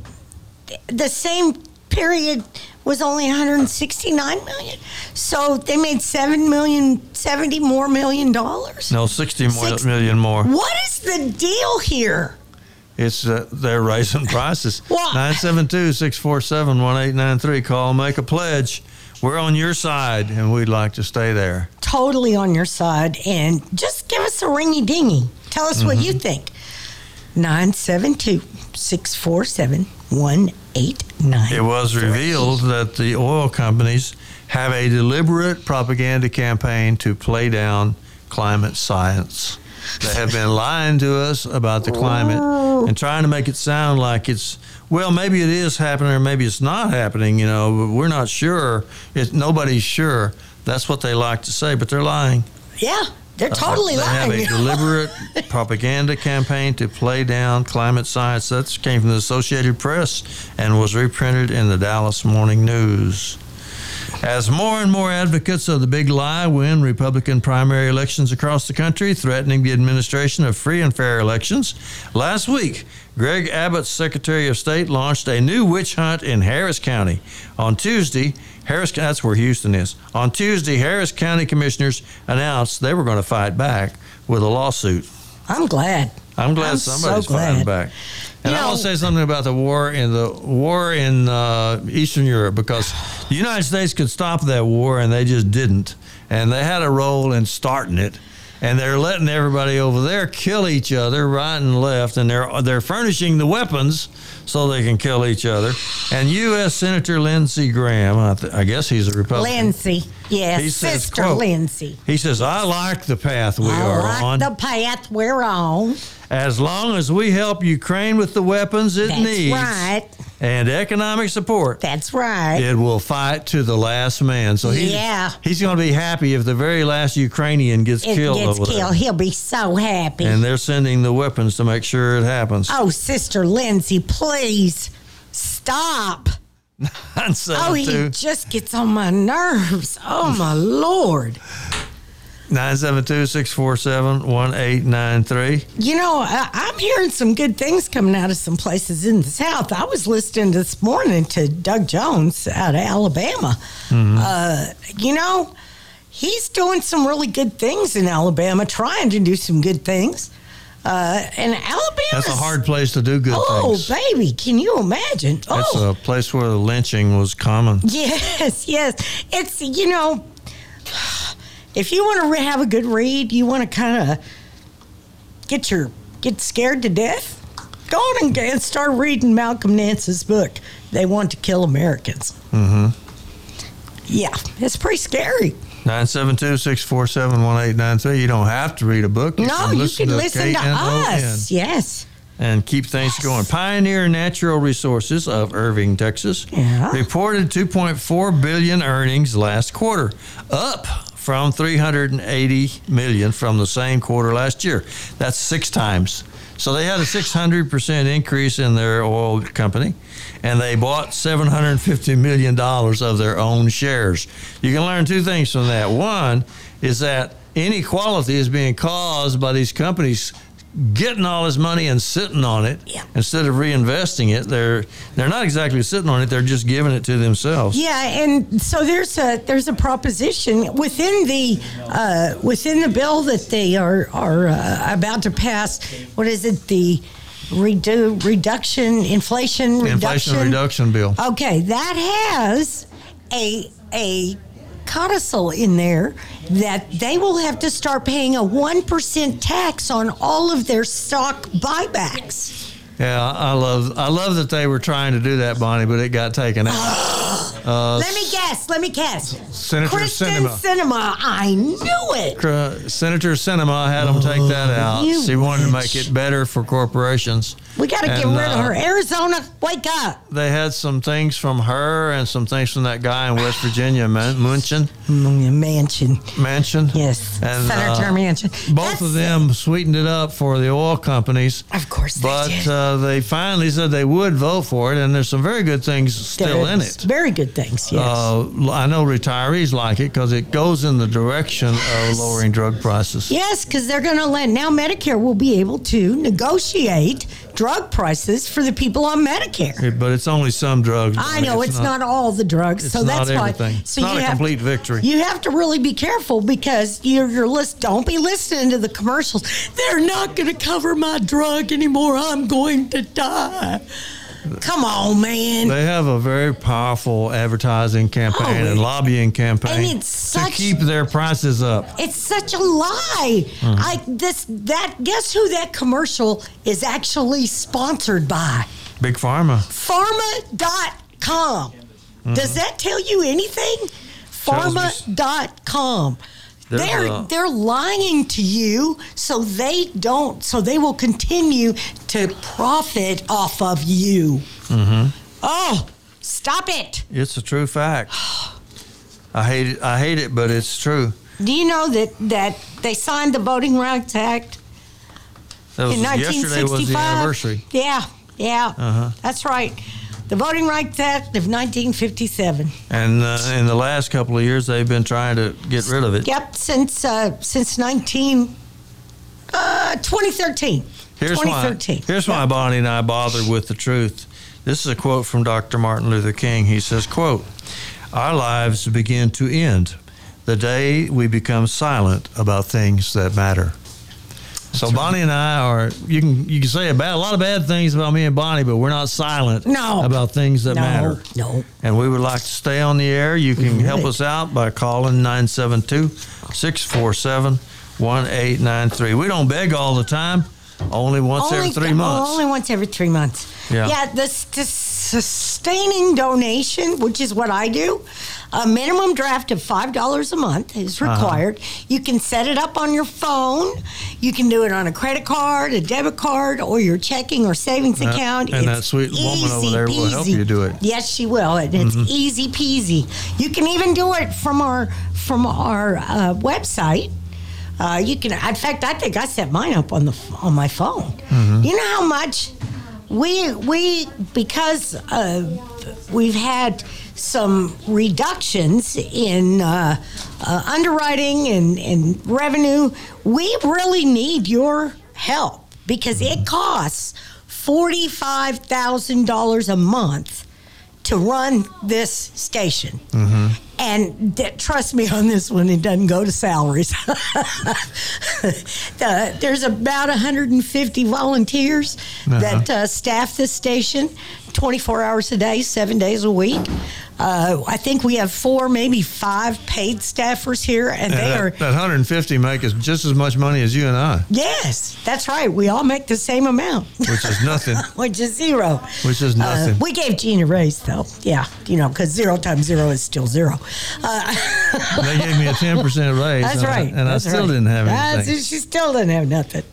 the same period was only 169 million. So they made seven million, 70 more million dollars.
No, sixty more
Six-
million more.
What is the deal here?
It's uh, they're raising prices.
Why?
972-647-1893. Call, make a pledge. We're on your side, and we'd like to stay there.
totally on your side and just give us a ringy dingy. Tell us what you think. 972 647 1893.
It was revealed that the oil companies have a deliberate propaganda campaign to play down climate science. They have been lying to us about the climate and trying to make it sound like it's well, maybe it is happening or maybe it's not happening. You know, but we're not sure. It, nobody's sure. That's what they like to say, but they're lying.
Yeah, they're totally
they
lying.
have a deliberate propaganda campaign to play down climate science. That came from the Associated Press and was reprinted in the Dallas Morning News. As more and more advocates of the big lie win Republican primary elections across the country, threatening the administration of free and fair elections, last week, Greg Abbott's Secretary of State launched a new witch hunt in Harris County. On Tuesday, Harris, that's where Houston is. On Tuesday, Harris County commissioners announced they were going to fight back with a lawsuit.
I'm glad.
I'm glad
I'm
somebody's
so glad.
fighting back. And
You
I
know-
want to say something about the war in the war in uh, Eastern Europe because the United States could stop that war and they just didn't, and they had a role in starting it, and they're letting everybody over there kill each other right and left, and they're they're furnishing the weapons so they can kill each other. And U.S. Senator Lindsey Graham, I, th- I guess he's a Republican.
Lindsey, Yes,
He says,
Sister
quote,
Lindsey.
He says, "I like the path we
I
are
like
on."
the path we're on.
as long as we help Ukraine with the weapons it
That's
needs
right.
And economic support,
That's right.
it will fight to the last man. So he's,
Yeah.
he's going to be happy if the very last Ukrainian gets
it
killed
gets killed. He'll be so happy.
And they're sending the weapons to make sure it happens.
oh, Sister Lindsey, please stop. Oh, he
too,
just gets on my nerves. Oh, my Lord.
972-647-1893.
You know, I'm hearing some good things coming out of some places in the South. I was listening this morning to Doug Jones out of Alabama. Uh, you know, he's doing some really good things in Alabama, trying to do some good things. Uh, and Alabama.
That's a hard place to do good
Oh,
things.
baby, can you imagine?
That's
oh,
a place where the lynching was common.
Yes, yes. It's, you know, if you want to re- have a good read, you want to kind of get your get scared to death, go on and, get, start reading Malcolm Nance's book. They want to kill Americans. Mm-hmm. Yeah, it's pretty scary.
972-647-1893. You don't have to read a book. You
no,
can
you can
to
listen to us. Yes.
and keep things going. Pioneer Natural Resources of Irving, Texas,
Yeah.
reported 2.4 billion earnings last quarter, up from 380 million from the same quarter last year. That's six times. So they had a 600% increase in their oil company, and they bought 750 million dollars of their own shares. You can learn two things from that. One is that inequality is being caused by these companies getting all this money and sitting on it
Yeah.
instead of reinvesting it. They're they're not exactly sitting on it; they're just giving it to themselves.
Yeah, and so there's a there's a proposition within the uh, within the bill that they are are uh, about to pass. What is it? The redo reduction inflation reduction
Inflation reduction bill.
Okay, that has a a codicil in there that they will have to start paying a one percent tax on all of their stock buybacks.
Yeah, I love I love that they were trying to do that, Bonnie, but it got taken out.
Uh, let me guess. Let me guess.
Senator
Kyrsten
Sinema.
Cinema. I knew it.
Senator Sinema had them take that out.
you
She wanted to make it better for corporations.
We got to get rid of
uh,
her. Arizona, wake up.
They had some things from her and some things from that guy in West Virginia, Man- Munchin,
Mansion.
Manchin.
Yes.
And,
Senator
uh,
Manchin.
Both of them sweetened it up for the oil companies.
Of course they
But
did.
uh, they finally said they would vote for it, and there's some very good things still in it.
Very good things, yes.
Uh, I know retirees like it because it goes in the direction of lowering drug prices.
Yes, because they're going to let now Medicare will be able to negotiate drug prices for the people on Medicare.
It- But it's only some drugs.
I know it's, not, all the drugs,
It's
so that's
not
why.
everything.
So
It's not
you
a
have,
complete victory.
You have to really be careful because you're, you're list. Don't be listening to the commercials. They're not going to cover my drug anymore. I'm going to die. Come on, man.
They have a very powerful advertising campaign
Oh,
and lobbying campaign
and it's
to keep their prices up.
It's such a lie.
Mm-hmm.
I this that guess who that commercial is actually sponsored by?
Big Pharma.
Pharma.com.
Mm-hmm.
Does that tell you anything? Pharma.com. They're
a-
they're lying to you so they don't so they will continue to profit off of you.
Mm-hmm.
Oh, stop it.
It's a true fact. I hate it. I hate it, but it's true.
Do you know that that they signed the Voting Rights Act
That was
in
yesterday was the
1965?
anniversary.
Yeah, yeah.
Uh-huh.
That's right. The Voting Rights Act of 1957.
And uh, in the last couple of years, they've been trying to get rid of it.
Yep, since uh, since 19 uh, 2013.
Here's why.
2013.
Here's why
Yep.
Bonnie and I bother with the truth. This is a quote from Dr. Martin Luther King. He says, "quote Our lives begin to end the day we become silent about things that matter." So Bonnie and I are. You can you can say a, bad, a lot of bad things about me and Bonnie, but we're not silent
No.
about things that
No,
matter.
no.
And we would like to stay on the air. You can help us out by calling 972 647 1893. We don't beg all the time, only once every three oh, months.
Only once every three months.
Yeah.
Yeah, the, the sustaining donation, which is what I do, a minimum draft of $5 a month is
Uh-huh.
required. You can set it up on your phone. You can do it on a credit card, a debit card, or your checking or savings
Yeah,
account.
and that
It's
sweet woman over
easy
there will help you do it. Mm-hmm.
Yes, she will. And it's easy peasy. You can even do it from our from our uh, website. Uh, you can. In fact, I think I set mine up on the on my phone.
Mm-hmm.
You know how much we we because uh, we've had some reductions in uh, uh, underwriting and, and revenue. We really need your help because it costs forty five thousand dollars a month to run this station. And th- trust me on this one, it doesn't go to salaries. the, there's about 150 volunteers that uh, staff this station 24 hours a day, seven days a week. Uh, I think we have four, maybe five paid staffers here, and they
And
are.
that, that 150 make us just as much money as you and I,
Yes, that's right. We all make the same amount,
which is nothing.
which is zero.
Which is
Uh,
nothing.
we gave Gene a raise, though. Yeah, you know, because zero times zero is still zero. Uh,
they gave me a 10% raise.
That's
and I-
right.
and
That's
I still
right.
didn't have anything. Mm-hmm.
she still didn't have nothing.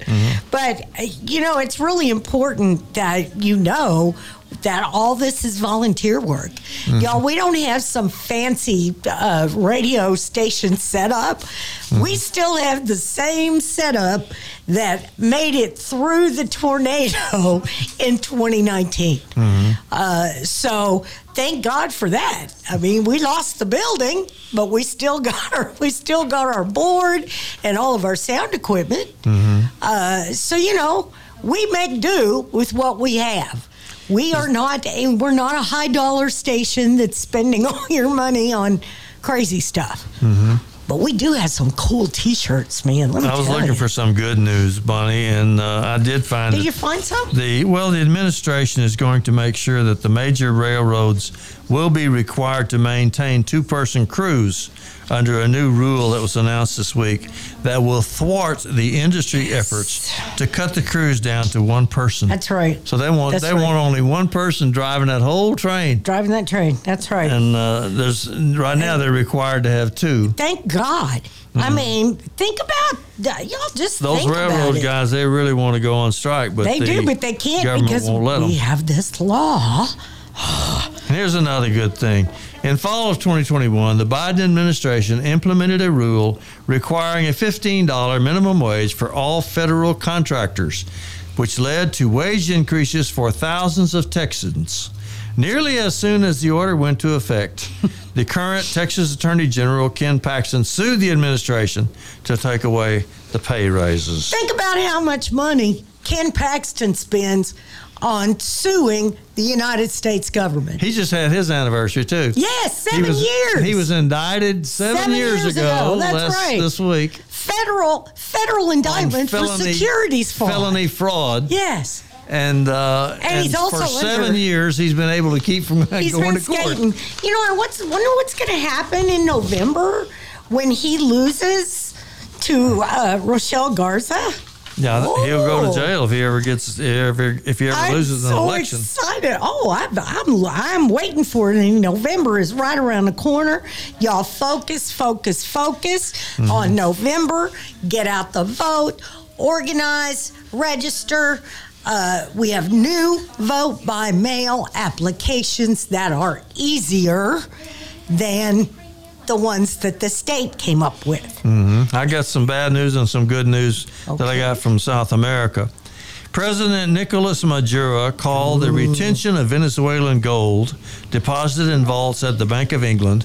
But, uh, you know, it's really important that you know that all this is volunteer work.
Mm-hmm.
Y'all, we don't have some fancy uh, radio station set up.
Mm-hmm.
We still have the same setup that made it through the tornado in 2019.
Mm-hmm.
Uh, so thank God for that. I mean, we lost the building, but we still got our we still got our board and all of our sound equipment. Uh, so you know, we make do with what we have. We are not a, we're not a high dollar station that's spending all your money on crazy stuff. But we do have some cool T-shirts, man. Let me
I was looking
you.
for some good news, Bonnie, and uh, I did find
Did you find some?
The well, the administration is going to make sure that the major railroads will be required to maintain two-person crews under a new rule that was announced this week that will thwart the industry efforts to cut the crews down to one person.
That's right.
So they want
That's
they
right.
want only one person driving that whole train,
Driving that train. That's right.
and uh, there's right now they're required to have two.
Thank God. I mean, think about that. y'all. Just
Mm-hmm. Those
think about
railroad guys, they really want to go on strike, but
They
the
do, but they can't because
won't let them.
we have this law.
Here's another good thing. In fall of 2021, the Biden administration implemented a rule requiring a $15 minimum wage for all federal contractors, which led to wage increases for thousands of Texans. Nearly as soon as the order went to effect, the current Texas Attorney General Ken Paxton sued the administration to take away the pay raises.
Think about how much money Ken Paxton spends on suing the United States government.
He just had his anniversary too.
Yes,
He
seven
was,
years.
He was indicted seven,
Seven
years,
years
ago.
ago, that's
last-
right.
This week.
federal federal indictment for securities fraud.
Felony fraud.
Yes.
And, uh,
And he's also
for seven
under-
years, he's been able to keep from
He's
going
been
to court.
You know, and what's wonder what's going to happen in November when he loses to uh, Rochelle Garza?
Yeah, he'll go to jail if he ever gets if he, if he ever
I'm
loses an
so
election.
excited. Oh, I'm, I'm, I'm waiting for it. And November is right around the corner. Y'all focus, focus, focus
Mm-hmm.
on November. Get out the vote, organize, register. Uh, we have new vote by mail applications that are easier than the ones that the state came up with. Mm-hmm.
I got some bad news and some good news that I got from South America. President Nicolas Maduro called the retention of Venezuelan gold deposited in vaults at the Bank of England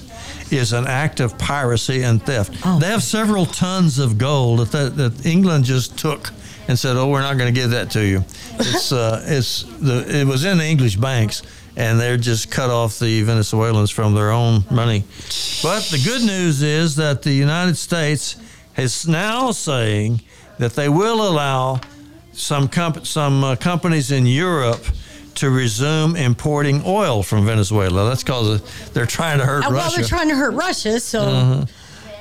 is an act of piracy and theft.
Oh.
They have several tons of gold that, that England just took and said, "Oh, we're not going to give that to you." It's uh, it's the it was in the English banks, and they're just cut off the Venezuelans from their own money. But the good news is that the United States is now saying that they will allow some comp- some uh, companies in Europe to resume importing oil from Venezuela. That's because they're trying to hurt
Uh, well,
Russia.
they're trying to hurt Russia, so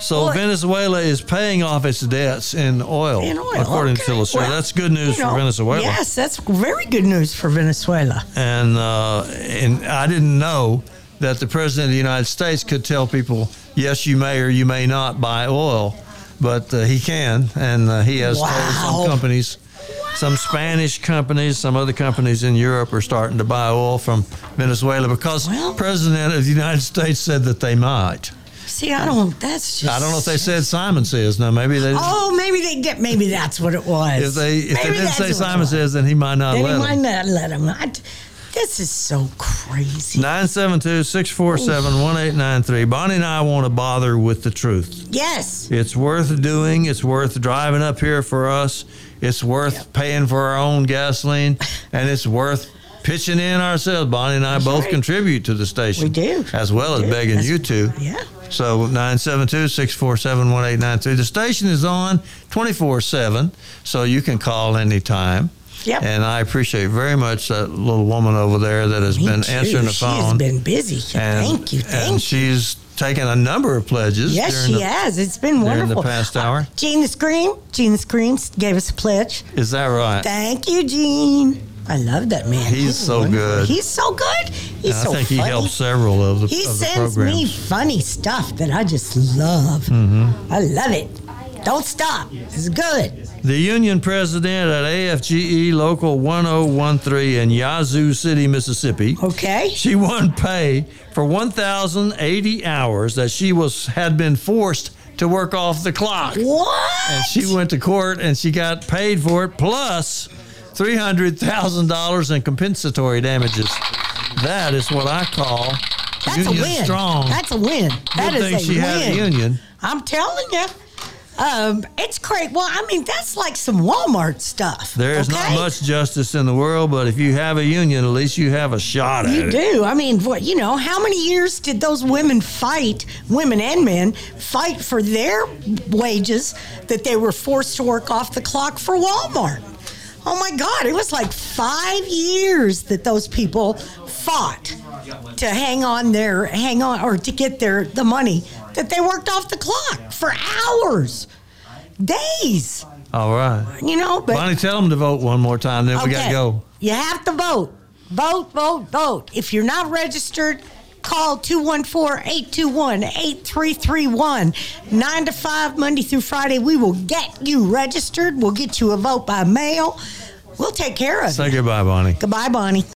so
Well,
Venezuela is paying off its debts in oil,
in oil.
according
okay.
to Lucero.
Well,
that's good news
you
for Venezuela.
Yes, that's very good news for Venezuela.
and uh, and I didn't know that the president of the United States could tell people, yes, you may or you may not buy oil, but uh, he can, and uh, he has told some companies, some Spanish companies, some other companies in Europe are starting to buy oil from Venezuela because
Well-
president of the United States said that they might.
See, I don't. That's just.
I don't know if they said Simon says. No, maybe they.
Oh, maybe they did. Maybe that's what it was.
if they if they didn't say Simon says, then he might not
then
let
he
him.
might not let him. I, this is so crazy.
972 647 1893. Bonnie and I want to bother with the truth.
Yes.
It's worth doing. It's worth driving up here for us. It's worth paying for our own gasoline. And it's worth pitching in ourselves. Bonnie and I both
right.
contribute to the station.
We do.
As well as
do.
begging
That's-
you to.
Yeah.
So 972 647 1893. The station is on 24 7, so you can call anytime.
Yep.
And I appreciate very much that little woman over there that has
Me
been
too.
answering the phone.
She's been busy.
And,
thank you.
and
Thank you.
she's taken a number of pledges.
Yes, she
the,
has. It's been
during
wonderful.
the past hour.
Uh, Gene the Scream. Gene the Scream gave us a pledge.
Is that right?
Thank you, Gene. I love that man.
He's so
wonderful.
good.
He's so good. He's
I
so
think he helps several of the,
He
of
sends
programs.
me funny stuff that I just love.
Mm-hmm.
I love it. Don't stop. It's good.
The union president at AFGE Local 1013 in Yazoo City, Mississippi.
Okay.
She won pay for 1,080 hours that she was had been forced to work off the clock.
What?
And she went to court and she got paid for it plus $300,000 in compensatory damages. That is what I call
That's
union
a win.
strong.
That's a win. That
Good
is
thing
a
she
win.
had a union.
I'm telling you. Um, it's great. Well, I mean, that's like some Walmart stuff.
There is
okay?
not much justice in the world, but if you have a union, at least you have a shot at
You
it.
You do. I mean, what you know? How many years did those women fight, women and men, fight for their wages that they were forced to work off the clock for Walmart? Oh my God! It was like five years that those people fought to hang on their hang on or to get their the money that they worked off the clock for hours, days.
All right.
You know, but
Bonnie, tell them to vote one more time, then we got to go.
you have to vote. Vote, vote, vote. If you're not registered, call 214-821-8331. 9 to 5, Monday through Friday. We will get you registered. We'll get you a vote by mail. We'll take care of it.
Say goodbye, Bonnie.
Goodbye, Bonnie.